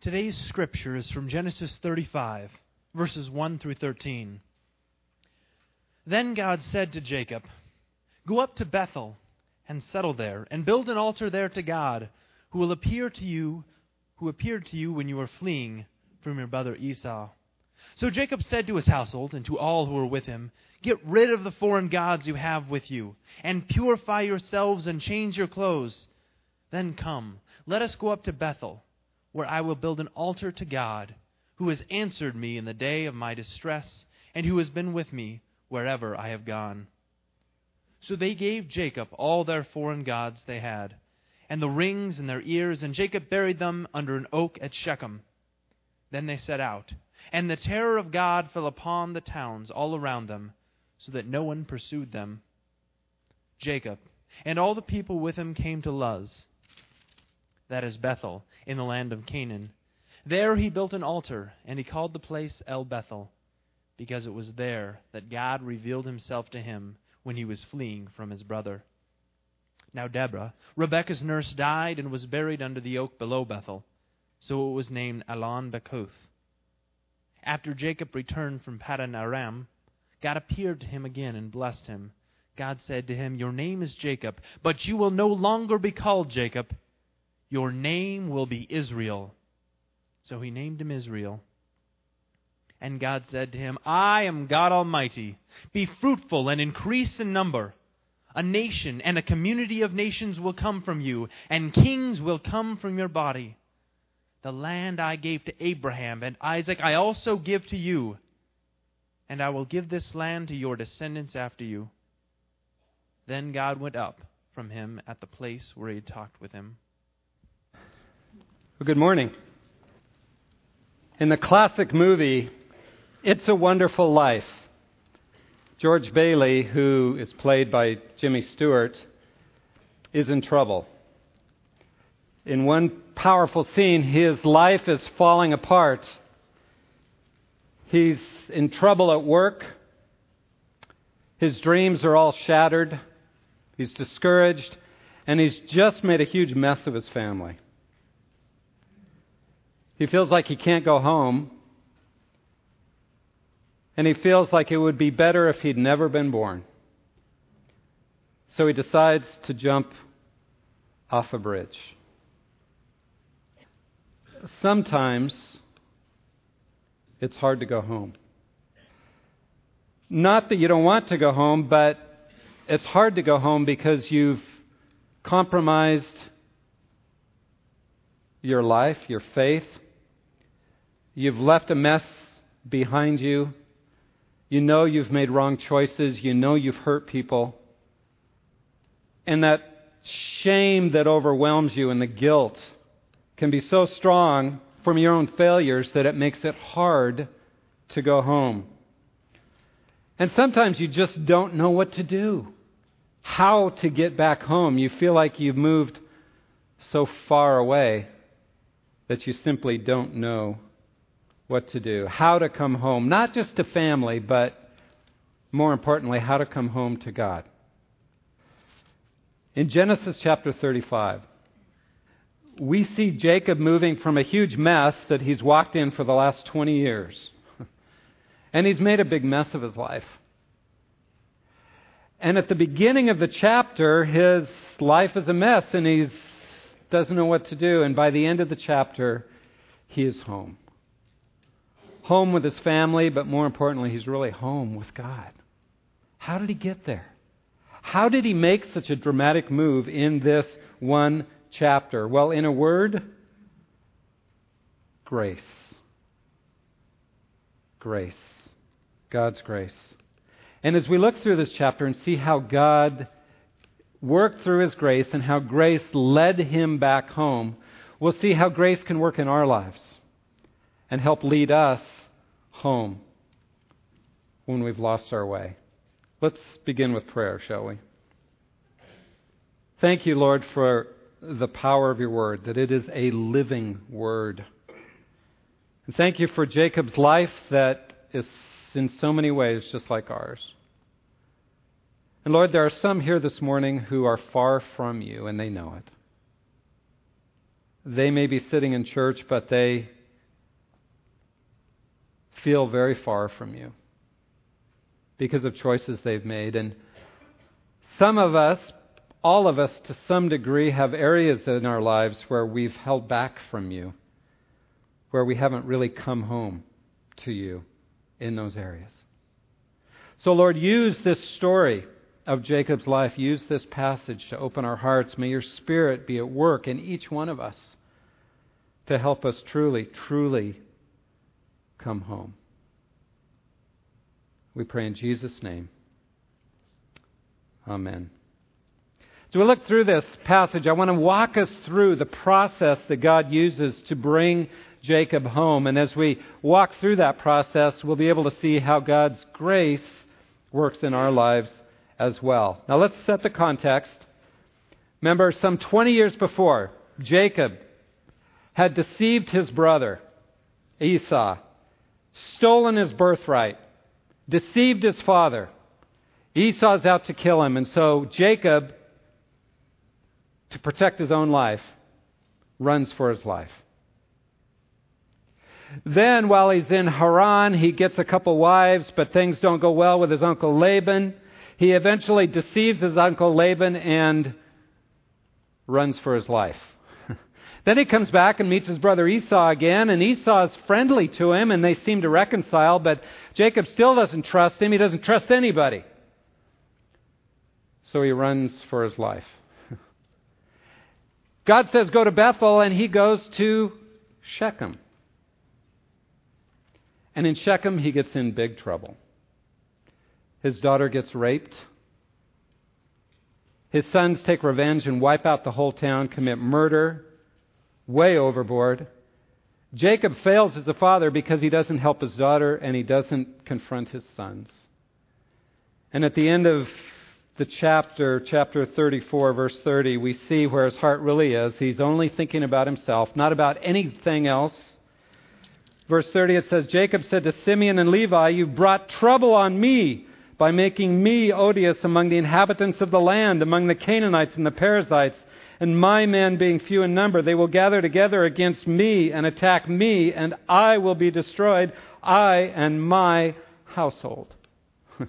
Today's scripture is from Genesis 35, verses 1 through 13. Then God said to Jacob, Go up to Bethel and settle there, and build an altar there to God, who will appear to you, who appeared to you when you were fleeing from your brother Esau. So Jacob said to his household and to all who were with him, Get rid of the foreign gods you have with you, and purify yourselves and change your clothes. Then come, let us go up to Bethel where I will build an altar to God, who has answered me in the day of my distress, and who has been with me wherever I have gone. So they gave Jacob all their foreign gods they had, and the rings in their ears, and Jacob buried them under an oak at Shechem. Then they set out, and the terror of God fell upon the towns all around them, so that no one pursued them. Jacob and all the people with him came to Luz that is Bethel, in the land of Canaan. There he built an altar, and he called the place El Bethel, because it was there that God revealed himself to him when he was fleeing from his brother. Now Deborah, Rebekah's nurse, died and was buried under the oak below Bethel, so it was named Allon Bachuth. After Jacob returned from Paddan Aram, God appeared to him again and blessed him. God said to him, Your name is Jacob, but you will no longer be called Jacob your name will be Israel. So he named him Israel. And God said to him, I am God Almighty. Be fruitful and increase in number. A nation and a community of nations will come from you, and kings will come from your body. The land I gave to Abraham and Isaac I also give to you, and I will give this land to your descendants after you. Then God went up from him at the place where he had talked with him. Well, good morning. In the classic movie, It's a Wonderful Life, George Bailey, who is played by Jimmy Stewart, is in trouble. In one powerful scene, his life is falling apart. He's in trouble at work. His dreams are all shattered. He's discouraged. And he's just made a huge mess of his family. He feels like he can't go home. And he feels like it would be better if he'd never been born. So he decides to jump off a bridge. Sometimes it's hard to go home. Not that you don't want to go home, but it's hard to go home because you've compromised your life, your faith. You've left a mess behind you. You know you've made wrong choices. You know you've hurt people. And that shame that overwhelms you and the guilt can be so strong from your own failures that it makes it hard to go home. And sometimes you just don't know what to do, how to get back home. You feel like you've moved so far away that you simply don't know what to do, how to come home, not just to family, but more importantly, how to come home to God. In Genesis chapter 35, we see Jacob moving from a huge mess that he's walked in for the last 20 years. And he's made a big mess of his life. And at the beginning of the chapter, his life is a mess and he doesn't know what to do. And by the end of the chapter, he is home home with his family, but more importantly, he's really home with God. How did he get there? How did he make such a dramatic move in this one chapter? Well, in a word, grace. Grace. God's grace. And as we look through this chapter and see how God worked through his grace and how grace led him back home, we'll see how grace can work in our lives and help lead us home when we've lost our way. Let's begin with prayer, shall we? Thank you, Lord, for the power of your word, that it is a living word. And thank you for Jacob's life that is in so many ways just like ours. And Lord, there are some here this morning who are far from you, and they know it. They may be sitting in church, but they feel very far from you because of choices they've made. And some of us, all of us to some degree, have areas in our lives where we've held back from you, where we haven't really come home to you in those areas. So, Lord, use this story of Jacob's life, use this passage to open our hearts. May your Spirit be at work in each one of us to help us truly, truly come home. We pray in Jesus' name. Amen. As we look through this passage, I want to walk us through the process that God uses to bring Jacob home. And as we walk through that process, we'll be able to see how God's grace works in our lives as well. Now let's set the context. Remember, some 20 years before, Jacob had deceived his brother, Esau, stolen his birthright, deceived his father. Esau's out to kill him, and so Jacob, to protect his own life, runs for his life. Then, while he's in Haran, he gets a couple wives, but things don't go well with his uncle Laban. He eventually deceives his uncle Laban and runs for his life. Then he comes back and meets his brother Esau again, and Esau is friendly to him, and they seem to reconcile, but Jacob still doesn't trust him. He doesn't trust anybody. So he runs for his life. God says, Go to Bethel, and he goes to Shechem. And in Shechem, he gets in big trouble. His daughter gets raped. His sons take revenge and wipe out the whole town, commit murder, way overboard. Jacob fails as a father because he doesn't help his daughter and he doesn't confront his sons. And at the end of the chapter, chapter 34, verse 30, we see where his heart really is. He's only thinking about himself, not about anything else. Verse 30, it says, Jacob said to Simeon and Levi, You brought trouble on me by making me odious among the inhabitants of the land, among the Canaanites and the Perizzites, and my men being few in number. They will gather together against me and attack me, and I will be destroyed, I and my household.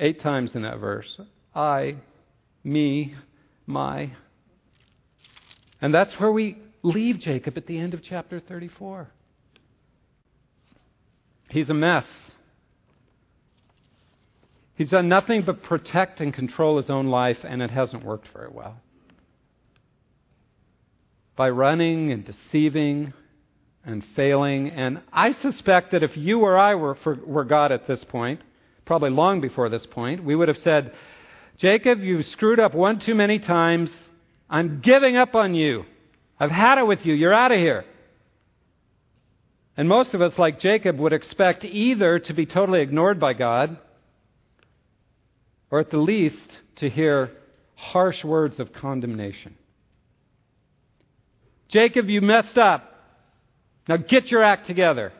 Eight times in that verse. I, me, my. And that's where we leave Jacob at the end of chapter 34. He's a mess. He's done nothing but protect and control his own life, and it hasn't worked very well. By running and deceiving and failing, and I suspect that if you or I were, for, were God at this point, probably long before this point, we would have said, Jacob, you've screwed up one too many times. I'm giving up on you. I've had it with you. You're out of here. And most of us, like Jacob, would expect either to be totally ignored by God or at the least to hear harsh words of condemnation. Jacob, you messed up. Now get your act together.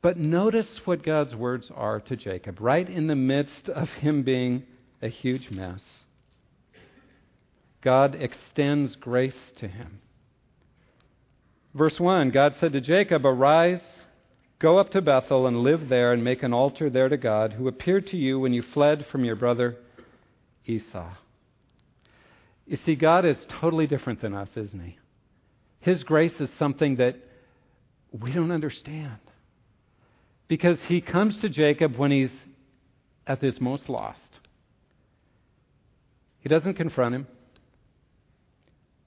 But notice what God's words are to Jacob, right in the midst of him being a huge mess. God extends grace to him. Verse 1 God said to Jacob, Arise, go up to Bethel and live there and make an altar there to God, who appeared to you when you fled from your brother Esau. You see, God is totally different than us, isn't He? His grace is something that we don't understand. Because He comes to Jacob when he's at his most lost. He doesn't confront him.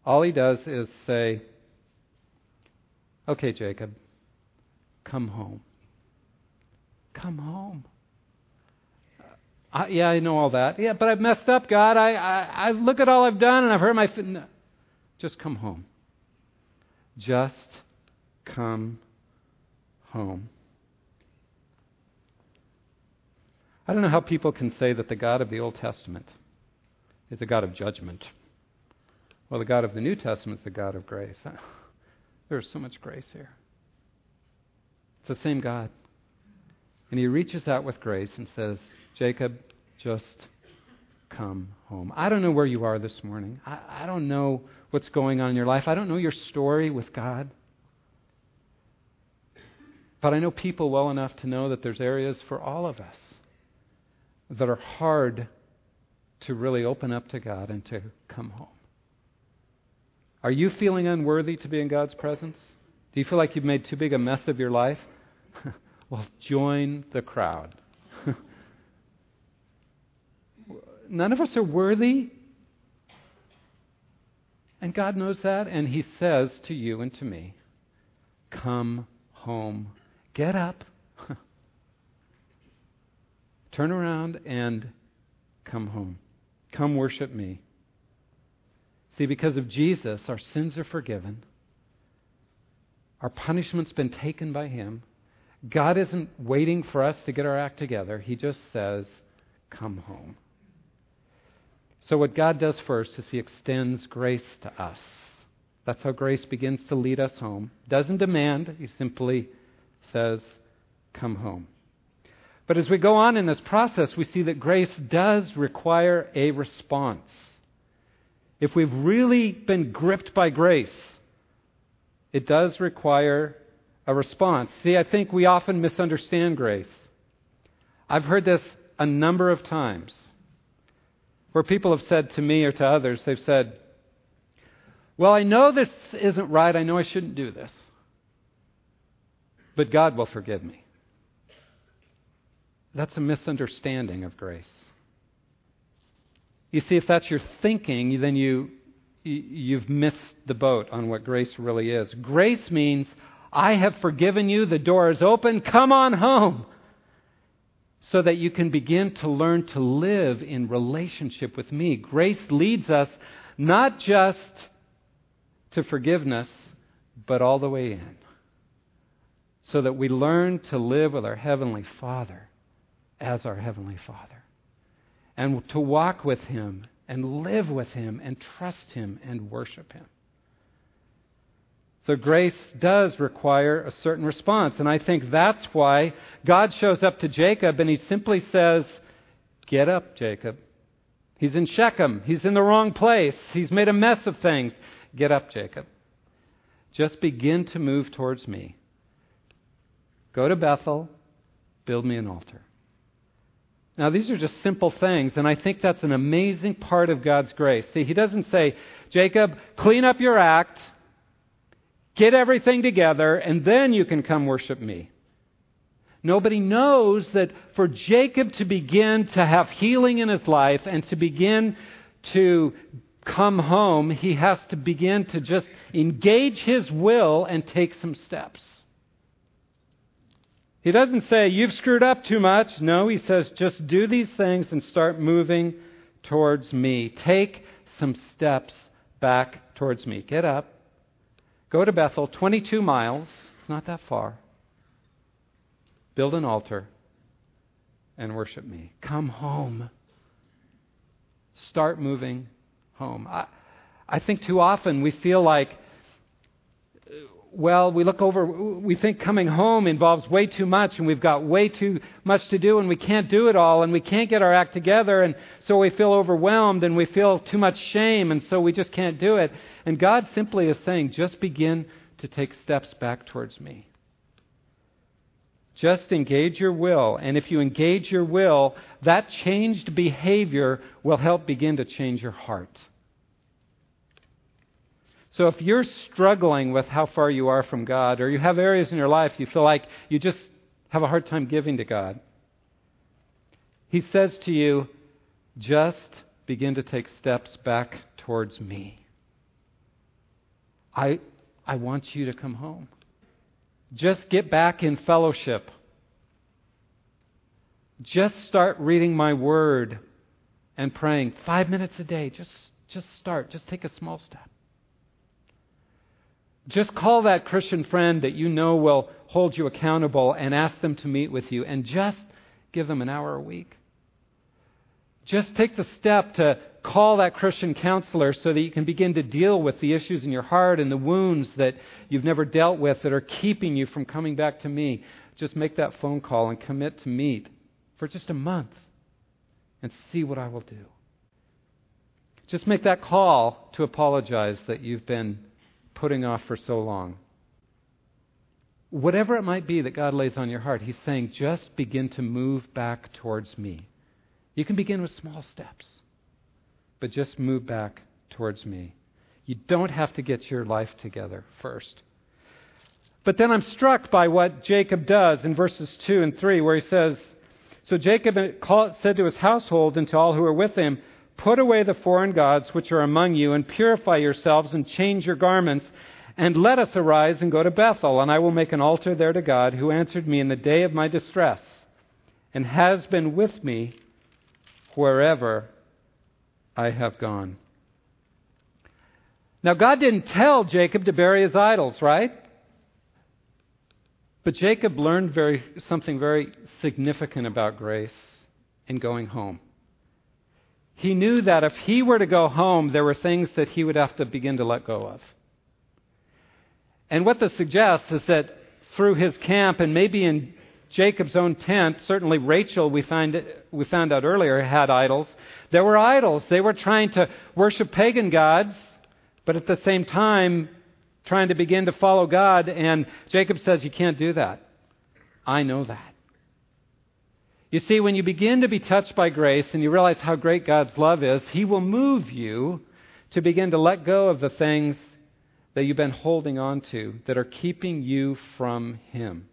All he does is say, Okay, Jacob, come home. Come home. Uh, yeah, I know all that. Yeah, but I've messed up, God. I, I, I look at all I've done and I've hurt my. F- no. Just come home. Just come home. I don't know how people can say that the God of the Old Testament is a God of judgment. Well, the God of the New Testament is a God of grace. There's so much grace here. It's the same God. And he reaches out with grace and says, Jacob, just come home. I don't know where you are this morning. I, I don't know what's going on in your life. I don't know your story with God. But I know people well enough to know that there's areas for all of us that are hard to really open up to God and to come home. Are you feeling unworthy to be in God's presence? Do you feel like you've made too big a mess of your life? well, join the crowd. None of us are worthy. And God knows that, and He says to you and to me, Come home. Get up. Turn around and come home. Come worship me. See, because of Jesus, our sins are forgiven. Our punishment's been taken by Him. God isn't waiting for us to get our act together. He just says, Come home. So, what God does first is He extends grace to us. That's how grace begins to lead us home. Doesn't demand, He simply says, Come home. But as we go on in this process, we see that grace does require a response. If we've really been gripped by grace, it does require a response. See, I think we often misunderstand grace. I've heard this a number of times where people have said to me or to others, they've said, Well, I know this isn't right. I know I shouldn't do this. But God will forgive me. That's a misunderstanding of grace. You see, if that's your thinking, then you, you've missed the boat on what grace really is. Grace means, I have forgiven you, the door is open, come on home. So that you can begin to learn to live in relationship with me. Grace leads us not just to forgiveness, but all the way in. So that we learn to live with our Heavenly Father as our Heavenly Father. And to walk with Him and live with Him and trust Him and worship Him. So grace does require a certain response. And I think that's why God shows up to Jacob and he simply says, Get up, Jacob. He's in Shechem. He's in the wrong place. He's made a mess of things. Get up, Jacob. Just begin to move towards me. Go to Bethel. Build me an altar. Now, these are just simple things, and I think that's an amazing part of God's grace. See, He doesn't say, Jacob, clean up your act, get everything together, and then you can come worship me. Nobody knows that for Jacob to begin to have healing in his life and to begin to come home, he has to begin to just engage his will and take some steps. He doesn't say, You've screwed up too much. No, he says, Just do these things and start moving towards me. Take some steps back towards me. Get up. Go to Bethel, 22 miles. It's not that far. Build an altar and worship me. Come home. Start moving home. I, I think too often we feel like well, we look over, we think coming home involves way too much, and we've got way too much to do, and we can't do it all, and we can't get our act together, and so we feel overwhelmed, and we feel too much shame, and so we just can't do it. And God simply is saying, just begin to take steps back towards me. Just engage your will, and if you engage your will, that changed behavior will help begin to change your heart. So if you're struggling with how far you are from God, or you have areas in your life you feel like you just have a hard time giving to God, He says to you, just begin to take steps back towards me. I, I want you to come home. Just get back in fellowship. Just start reading my word and praying five minutes a day. Just, just start. Just take a small step. Just call that Christian friend that you know will hold you accountable and ask them to meet with you and just give them an hour a week. Just take the step to call that Christian counselor so that you can begin to deal with the issues in your heart and the wounds that you've never dealt with that are keeping you from coming back to me. Just make that phone call and commit to meet for just a month and see what I will do. Just make that call to apologize that you've been putting off for so long. Whatever it might be that God lays on your heart, He's saying, just begin to move back towards me. You can begin with small steps, but just move back towards me. You don't have to get your life together first. But then I'm struck by what Jacob does in verses 2 and 3, where he says, So Jacob said to his household and to all who were with him, Put away the foreign gods which are among you, and purify yourselves, and change your garments, and let us arise and go to Bethel, and I will make an altar there to God, who answered me in the day of my distress, and has been with me wherever I have gone. Now, God didn't tell Jacob to bury his idols, right? But Jacob learned very, something very significant about grace in going home. He knew that if he were to go home, there were things that he would have to begin to let go of. And what this suggests is that through his camp and maybe in Jacob's own tent, certainly Rachel, we, find, we found out earlier, had idols. There were idols. They were trying to worship pagan gods, but at the same time, trying to begin to follow God. And Jacob says, You can't do that. I know that. You see, when you begin to be touched by grace and you realize how great God's love is, He will move you to begin to let go of the things that you've been holding on to that are keeping you from Him.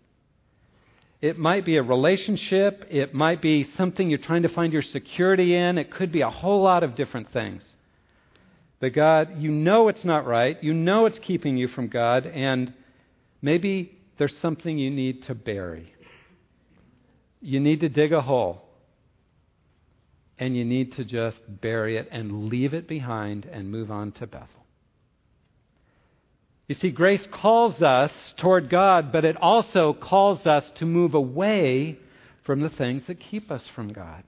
It might be a relationship, it might be something you're trying to find your security in, it could be a whole lot of different things. But God, you know it's not right, you know it's keeping you from God, and maybe there's something you need to bury you need to dig a hole and you need to just bury it and leave it behind and move on to Bethel. You see, grace calls us toward God, but it also calls us to move away from the things that keep us from God.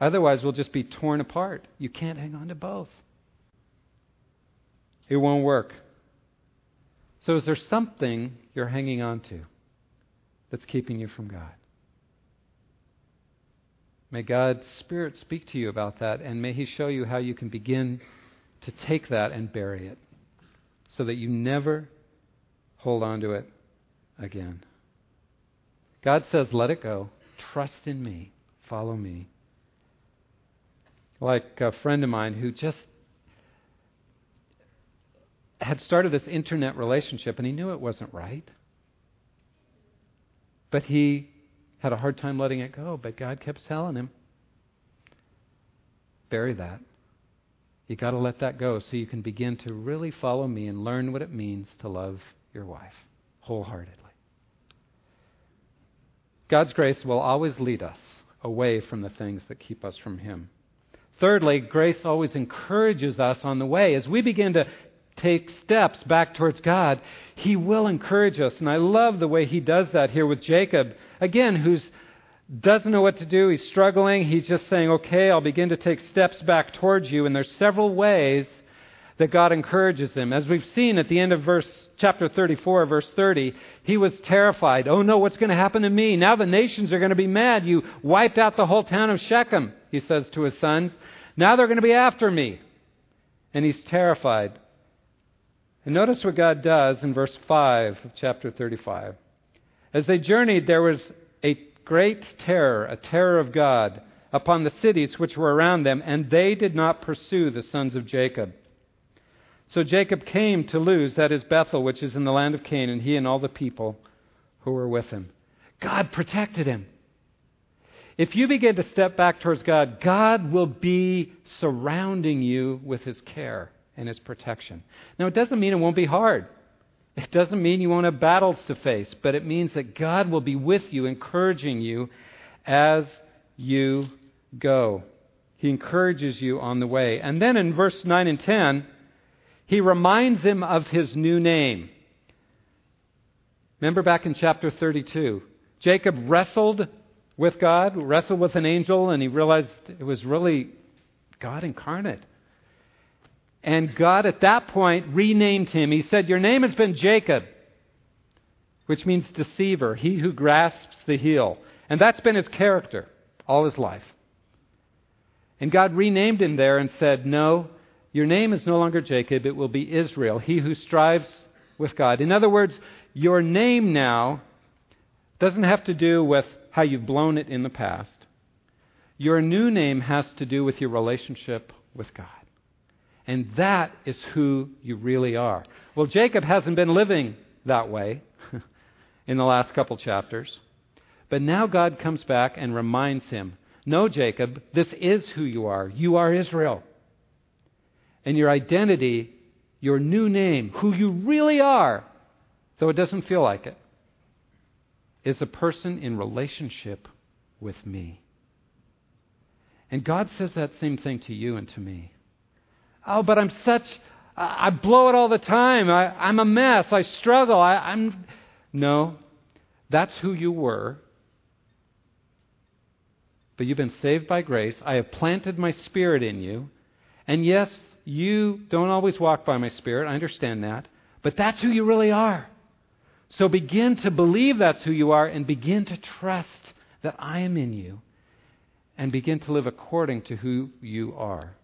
Otherwise, we'll just be torn apart. You can't hang on to both. It won't work. So, is there something you're hanging on to that's keeping you from God? May God's Spirit speak to you about that, and may He show you how you can begin to take that and bury it so that you never hold on to it again. God says, let it go. Trust in me. Follow me. Like a friend of mine who just had started this internet relationship and he knew it wasn't right. But he had a hard time letting it go, but God kept telling him, bury that. You got to let that go so you can begin to really follow me and learn what it means to love your wife wholeheartedly. God's grace will always lead us away from the things that keep us from Him. Thirdly, grace always encourages us on the way. As we begin to take steps back towards God, He will encourage us. And I love the way He does that here with Jacob again, who's doesn't know what to do, he's struggling, he's just saying, okay, I'll begin to take steps back towards you. And there's several ways that God encourages him. As we've seen at the end of verse chapter 34, verse 30, he was terrified. Oh no, what's going to happen to me? Now the nations are going to be mad. You wiped out the whole town of Shechem, he says to his sons. Now they're going to be after me. And he's terrified. And notice what God does in verse 5 of chapter 35. As they journeyed, there was a great terror, a terror of God, upon the cities which were around them, and they did not pursue the sons of Jacob. So Jacob came to Luz, that is Bethel, which is in the land of Canaan, he and all the people who were with him. God protected him. If you begin to step back towards God, God will be surrounding you with his care and his protection. Now, it doesn't mean it won't be hard. It doesn't mean you won't have battles to face, but it means that God will be with you, encouraging you as you go. He encourages you on the way. And then in verse 9 and 10, he reminds him of his new name. Remember back in chapter 32, Jacob wrestled with God, wrestled with an angel, and he realized it was really God incarnate. And God at that point renamed him. He said, Your name has been Jacob, which means deceiver, he who grasps the heel. And that's been his character all his life. And God renamed him there and said, No, your name is no longer Jacob, it will be Israel, he who strives with God. In other words, your name now doesn't have to do with how you've blown it in the past. Your new name has to do with your relationship with God. And that is who you really are. Well, Jacob hasn't been living that way in the last couple chapters. But now God comes back and reminds him No, Jacob, this is who you are. You are Israel. And your identity, your new name, who you really are, though it doesn't feel like it, is a person in relationship with me. And God says that same thing to you and to me. Oh, but I'm such, I blow it all the time. I, am a mess. I struggle. I, I'm. No, that's who you were. But you've been saved by grace. I have planted my spirit in you. And yes, you don't always walk by my spirit. I understand that. But that's who you really are. So begin to believe that's who you are and begin to trust that I am in you and begin to live according to who you are.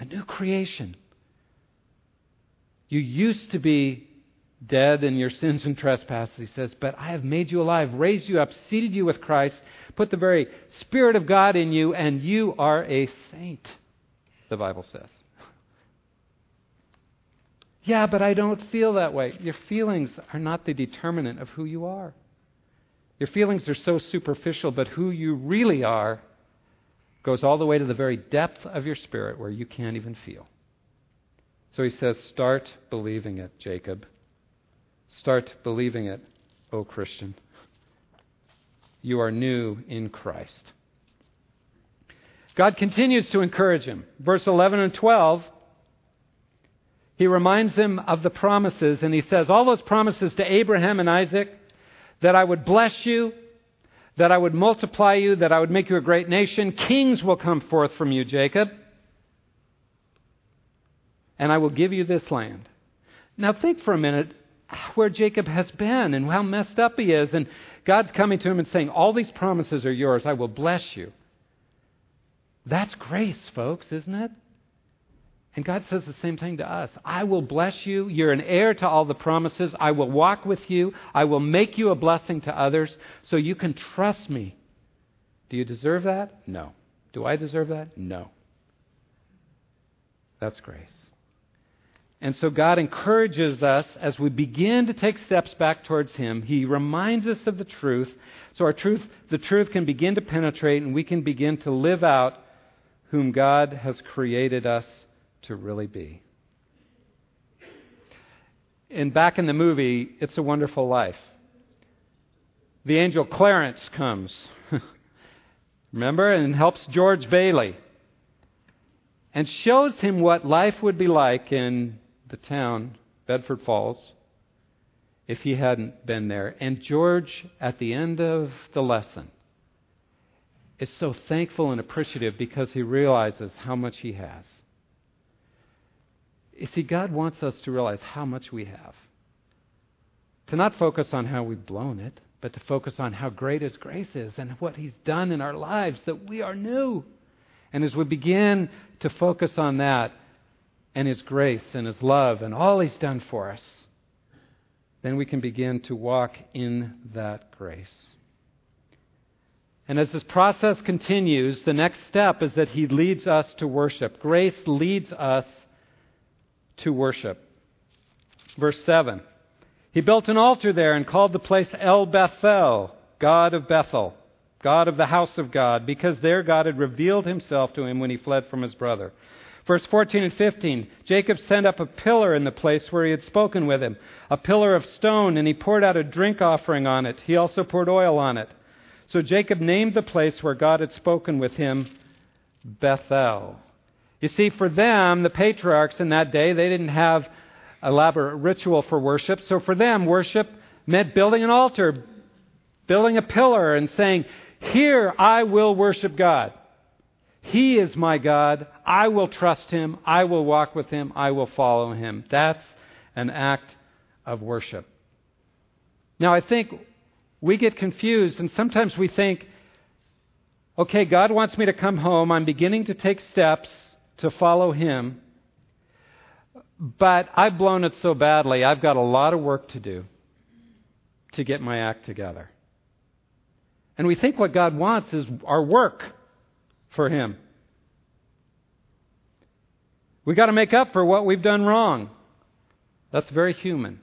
A new creation. You used to be dead in your sins and trespasses, he says, but I have made you alive, raised you up, seated you with Christ, put the very Spirit of God in you, and you are a saint, the Bible says. Yeah, but I don't feel that way. Your feelings are not the determinant of who you are. Your feelings are so superficial, but who you really are goes all the way to the very depth of your spirit where you can't even feel. So he says, Start believing it, Jacob. Start believing it, O Christian. You are new in Christ. God continues to encourage him. Verse 11 and 12 he reminds him of the promises, and he says, All those promises to Abraham and Isaac that I would bless you, that I would multiply you, that I would make you a great nation. Kings will come forth from you, Jacob, and I will give you this land. Now, think for a minute where Jacob has been and how messed up he is. And God's coming to him and saying, All these promises are yours. I will bless you. That's grace, folks, isn't it? And God says the same thing to us I will bless you. You're an heir to all the promises. I will walk with you. I will make you a blessing to others so you can trust me. Do you deserve that? No. Do I deserve that? No. That's grace. And so God encourages us as we begin to take steps back towards Him. He reminds us of the truth. So our truth, the truth can begin to penetrate and we can begin to live out whom God has created us to really be. And back in the movie, It's a Wonderful Life, the angel Clarence comes, remember, and helps George Bailey and shows him what life would be like in the town, Bedford Falls, if he hadn't been there. And George, at the end of the lesson, is so thankful and appreciative because he realizes how much he has. You see, God wants us to realize how much we have. To not focus on how we've blown it, but to focus on how great His grace is and what He's done in our lives, that we are new. And as we begin to focus on that and His grace and His love and all He's done for us, then we can begin to walk in that grace. And as this process continues, the next step is that He leads us to worship. Grace leads us to worship. Verse 7 He built an altar there and called the place El Bethel, God of Bethel, God of the house of God, because there God had revealed himself to him when he fled from his brother. Verse 14 and 15 Jacob sent up a pillar in the place where he had spoken with him, a pillar of stone, and he poured out a drink offering on it. He also poured oil on it. So Jacob named the place where God had spoken with him Bethel. You see, for them, the patriarchs in that day, they didn't have elaborate ritual for worship. So for them, worship meant building an altar, building a pillar, and saying, Here I will worship God. He is my God. I will trust him. I will walk with him. I will follow him. That's an act of worship. Now, I think we get confused, and sometimes we think, okay, God wants me to come home. I'm beginning to take steps to follow Him. But I've blown it so badly, I've got a lot of work to do to get my act together. And we think what God wants is our work for Him. We've got to make up for what we've done wrong. That's very human.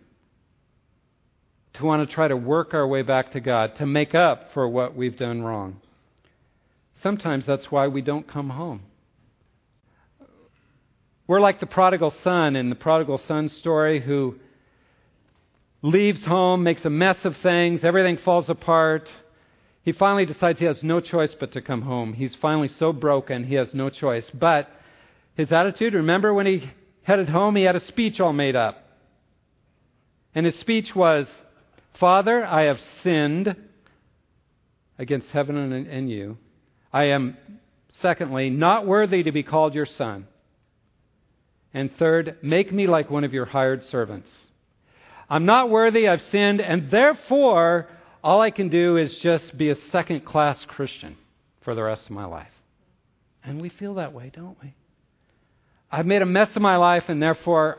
To want to try to work our way back to God, to make up for what we've done wrong. Sometimes that's why we don't come home. We're like the prodigal son in the prodigal son story who leaves home, makes a mess of things, everything falls apart. He finally decides he has no choice but to come home. He's finally so broken, he has no choice. But his attitude, remember when he headed home, he had a speech all made up. And his speech was, Father, I have sinned against heaven and, you. I am, secondly, not worthy to be called your son. And third, make me like one of your hired servants. I'm not worthy, I've sinned, and therefore, all I can do is just be a second class Christian for the rest of my life. And we feel that way, don't we? I've made a mess of my life, and therefore,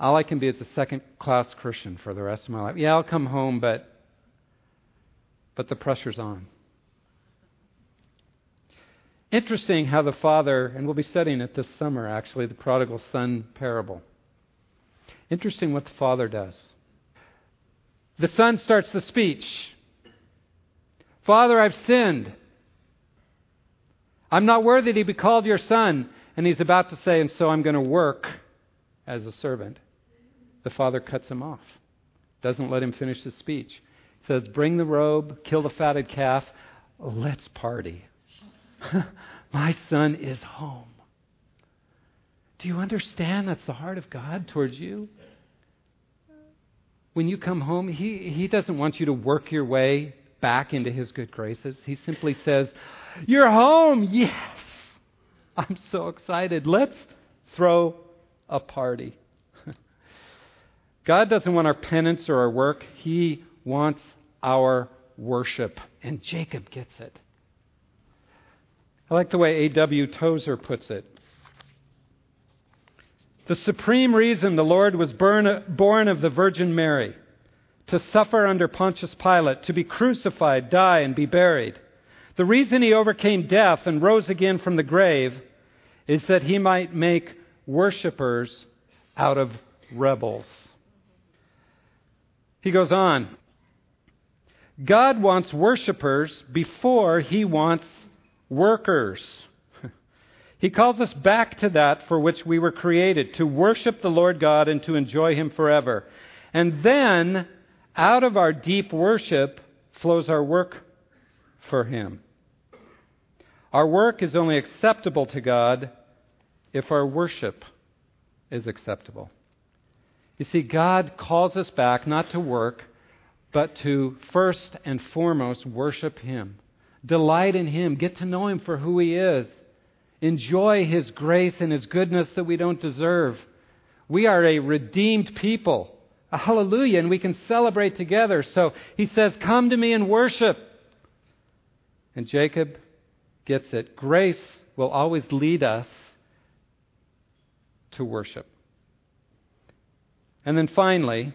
all I can be is a second class Christian for the rest of my life. Yeah, I'll come home, but, but the pressure's on. Interesting how the father, and we'll be studying it this summer actually, the prodigal son parable. Interesting what the father does. The son starts the speech Father, I've sinned. I'm not worthy to be called your son. And he's about to say, And so I'm going to work as a servant. The father cuts him off, doesn't let him finish his speech. Says, Bring the robe, kill the fatted calf, let's party. My son is home. Do you understand that's the heart of God towards you? When you come home, he, he doesn't want you to work your way back into his good graces. He simply says, You're home! Yes! I'm so excited. Let's throw a party. God doesn't want our penance or our work, He wants our worship. And Jacob gets it. I like the way A.W. Tozer puts it. The supreme reason the Lord was born of the Virgin Mary, to suffer under Pontius Pilate, to be crucified, die, and be buried. The reason he overcame death and rose again from the grave is that he might make worshippers out of rebels. He goes on. God wants worshippers before he wants workers. He calls us back to that for which we were created, to worship the Lord God and to enjoy Him forever. And then, out of our deep worship, flows our work for Him. Our work is only acceptable to God if our worship is acceptable. You see, God calls us back not to work, but to first and foremost worship Him. Delight in Him. Get to know Him for who He is. Enjoy His grace and His goodness that we don't deserve. We are a redeemed people. Hallelujah. And we can celebrate together. So He says, Come to me and worship. And Jacob gets it. Grace will always lead us to worship. And then finally,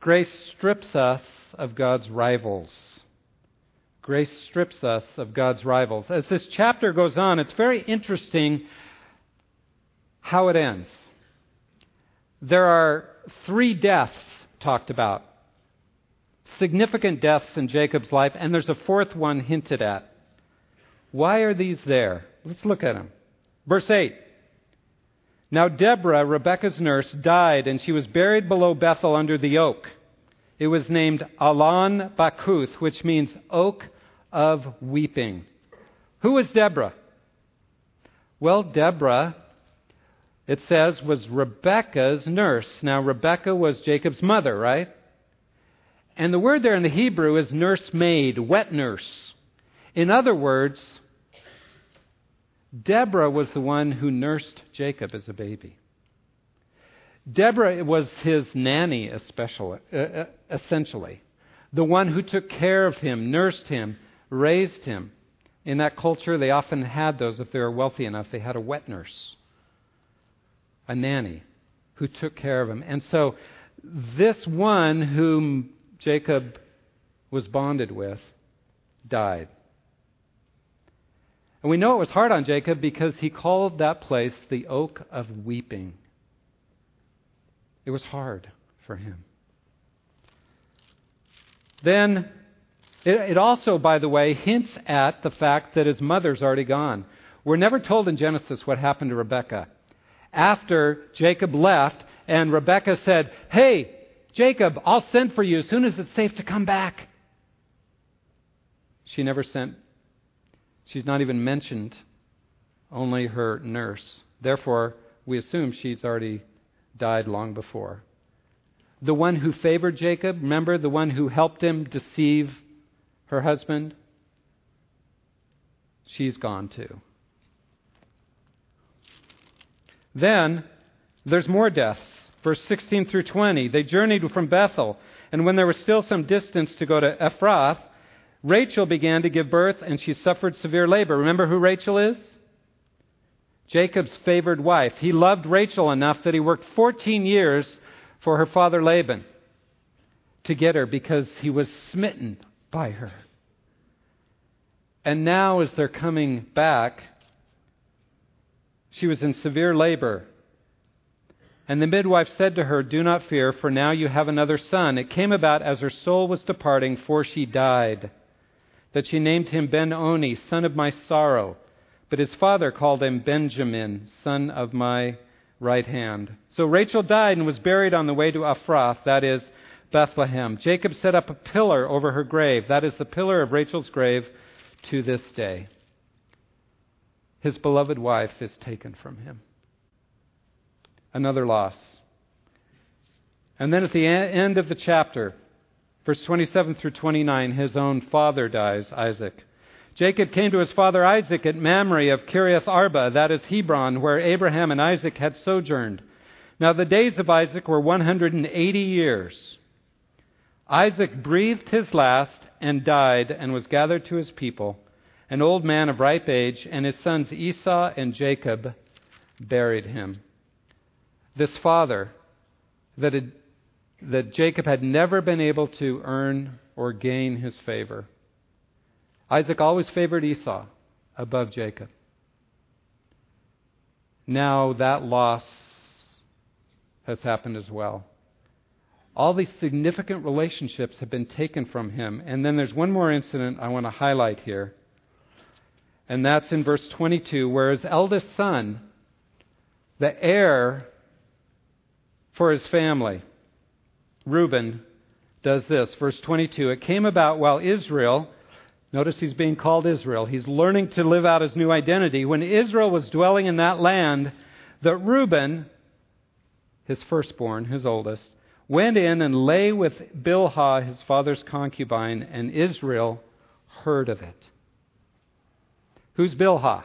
grace strips us of God's rivals. Grace strips us of God's rivals. As this chapter goes on, it's very interesting how it ends. There are three deaths talked about significant deaths in Jacob's life, and there's a fourth one hinted at. Why are these there? Let's look at them. Verse 8 now Deborah, Rebekah's nurse, died, and she was buried below Bethel under the oak. It was named Allon Bachuth, which means oak of weeping. Who was Deborah? Well, Deborah, it says, was Rebekah's nurse. Now, Rebekah was Jacob's mother, right? And the word there in the Hebrew is nursemaid, wet nurse. In other words, Deborah was the one who nursed Jacob as a baby. Deborah was his nanny, especially, uh, uh, essentially, the one who took care of him, nursed him, raised him. In that culture, they often had those, if they were wealthy enough, they had a wet nurse, a nanny who took care of him. And so, this one whom Jacob was bonded with died. And we know it was hard on Jacob because he called that place the Oak of Weeping. It was hard for him. Then, it, also, by the way, hints at the fact that his mother's already gone. We're never told in Genesis what happened to Rebekah. After Jacob left, and Rebekah said, Hey, Jacob, I'll send for you as soon as it's safe to come back. She never sent. She's not even mentioned, only her nurse. Therefore, we assume she's already died long before. The one who favored Jacob, remember the one who helped him deceive her husband? She's gone too. Then there's more deaths. Verse 16 through 20. They journeyed from Bethel, and when there was still some distance to go to Ephrath, Rachel began to give birth, and she suffered severe labor. Remember who Rachel is? Jacob's favored wife. He loved Rachel enough that he worked 14 years for her father Laban to get her because he was smitten by her. And now, as they're coming back, she was in severe labor. And the midwife said to her, Do not fear, for now you have another son. It came about as her soul was departing, for she died, that she named him Ben Oni, son of my sorrow. But his father called him Benjamin, son of my right hand. So Rachel died and was buried on the way to Ephrath, that is, Bethlehem. Jacob set up a pillar over her grave. That is the pillar of Rachel's grave to this day. His beloved wife is taken from him. Another loss. And then at the end of the chapter, verse 27 through 29, his own father dies, Isaac. Jacob came to his father Isaac at Mamre of Kiriath Arba, that is Hebron, where Abraham and Isaac had sojourned. Now the days of Isaac were 180 years. Isaac breathed his last and died and was gathered to his people, an old man of ripe age, and his sons Esau and Jacob buried him. This father that, had, that Jacob had never been able to earn or gain his favor Isaac always favored Esau above Jacob. Now that loss has happened as well. All these significant relationships have been taken from him. And then there's one more incident I want to highlight here. And that's in verse 22, where his eldest son, the heir for his family, Reuben, does this. Verse 22 It came about while Israel Notice he's being called Israel. He's learning to live out his new identity. When Israel was dwelling in that land, that Reuben, his firstborn, his oldest, went in and lay with Bilhah, his father's concubine, and Israel heard of it. Who's Bilhah?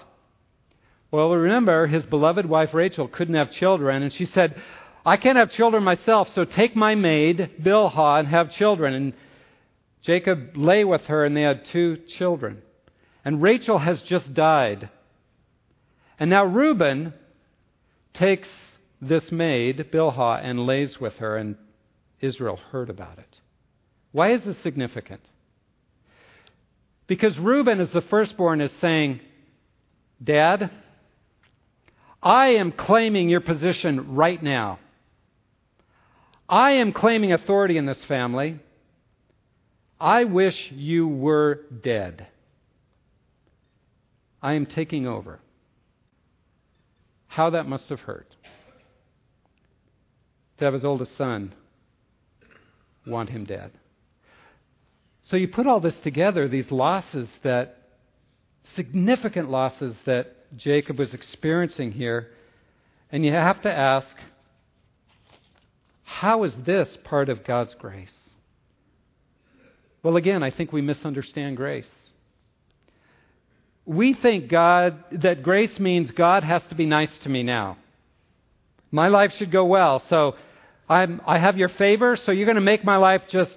Well, remember, his beloved wife Rachel couldn't have children, and she said, I can't have children myself, so take my maid, Bilhah, and have children. And Jacob lay with her, and they had two children. And Rachel has just died. And now Reuben takes this maid, Bilhah, and lays with her, and Israel heard about it. Why is this significant? Because Reuben, as the firstborn, is saying, Dad, I am claiming your position right now. I am claiming authority in this family. I wish you were dead. I am taking over. How that must have hurt. To have his oldest son want him dead. So you put all this together, these losses that, significant losses that Jacob was experiencing here, and you have to ask, how is this part of God's grace? Well, again, I think we misunderstand grace. We think God that grace means God has to be nice to me now. My life should go well, so I'm, I have your favor, so you're going to make my life just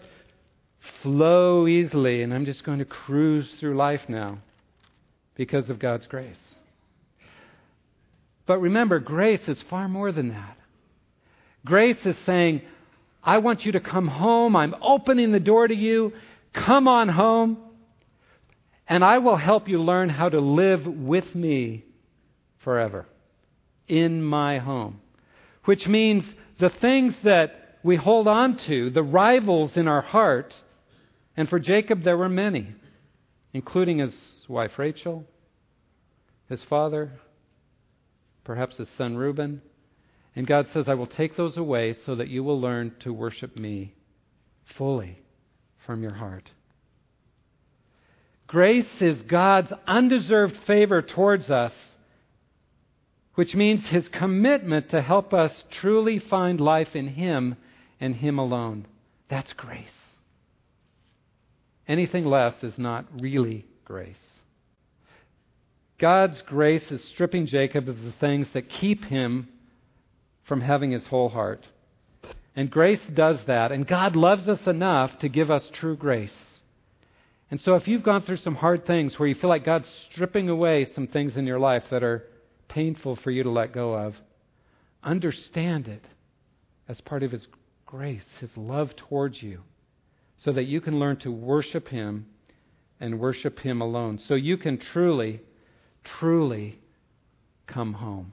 flow easily, and I'm just going to cruise through life now because of God's grace. But remember, grace is far more than that. Grace is saying, I want you to come home. I'm opening the door to you. Come on home. And I will help you learn how to live with me forever in my home. Which means the things that we hold on to, the rivals in our heart, and for Jacob there were many, including his wife Rachel, his father, perhaps his son Reuben. And God says, I will take those away so that you will learn to worship me fully from your heart. Grace is God's undeserved favor towards us, which means his commitment to help us truly find life in him and him alone. That's grace. Anything less is not really grace. God's grace is stripping Jacob of the things that keep him from having his whole heart. And grace does that, and God loves us enough to give us true grace. And so if you've gone through some hard things where you feel like God's stripping away some things in your life that are painful for you to let go of, understand it as part of His grace, His love towards you, so that you can learn to worship Him and worship Him alone. So you can truly, truly come home.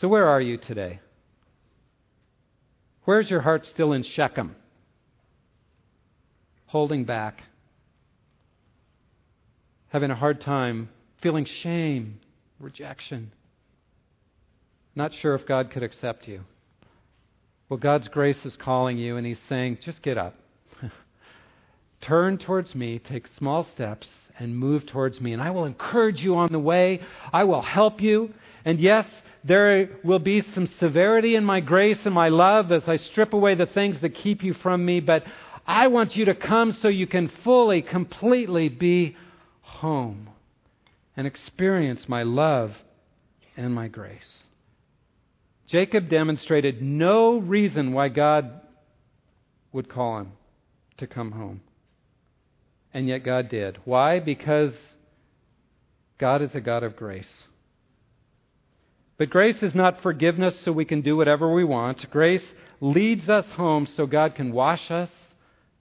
So, where are you today? Where's your heart still in Shechem? Holding back, having a hard time, feeling shame, rejection, not sure if God could accept you. Well, God's grace is calling you, and He's saying, just get up. Turn towards me, take small steps, and move towards me. And I will encourage you on the way. I will help you. And yes, there will be some severity in my grace and my love as I strip away the things that keep you from me, but I want you to come so you can fully, completely be home and experience my love and my grace. Jacob demonstrated no reason why God would call him to come home. And yet God did. Why? Because God is a God of grace. But grace is not forgiveness so we can do whatever we want. Grace leads us home so God can wash us,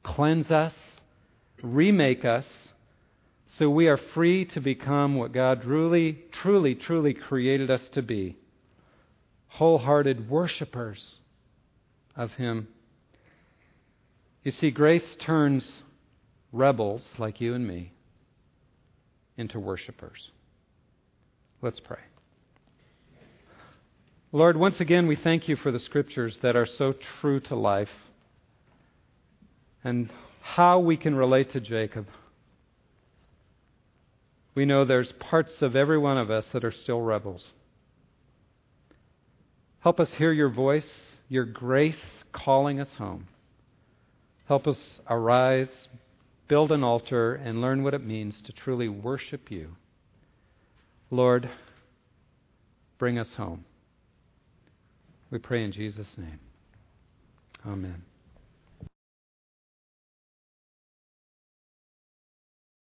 cleanse us, remake us, so we are free to become what God really, truly, truly created us to be wholehearted worshippers of Him. You see, grace turns rebels like you and me into worshippers. Let's pray. Lord, once again, we thank you for the scriptures that are so true to life and how we can relate to Jacob. We know there's parts of every one of us that are still rebels. Help us hear your voice, your grace calling us home. Help us arise, build an altar, and learn what it means to truly worship you. Lord, bring us home. We pray in Jesus' name. Amen.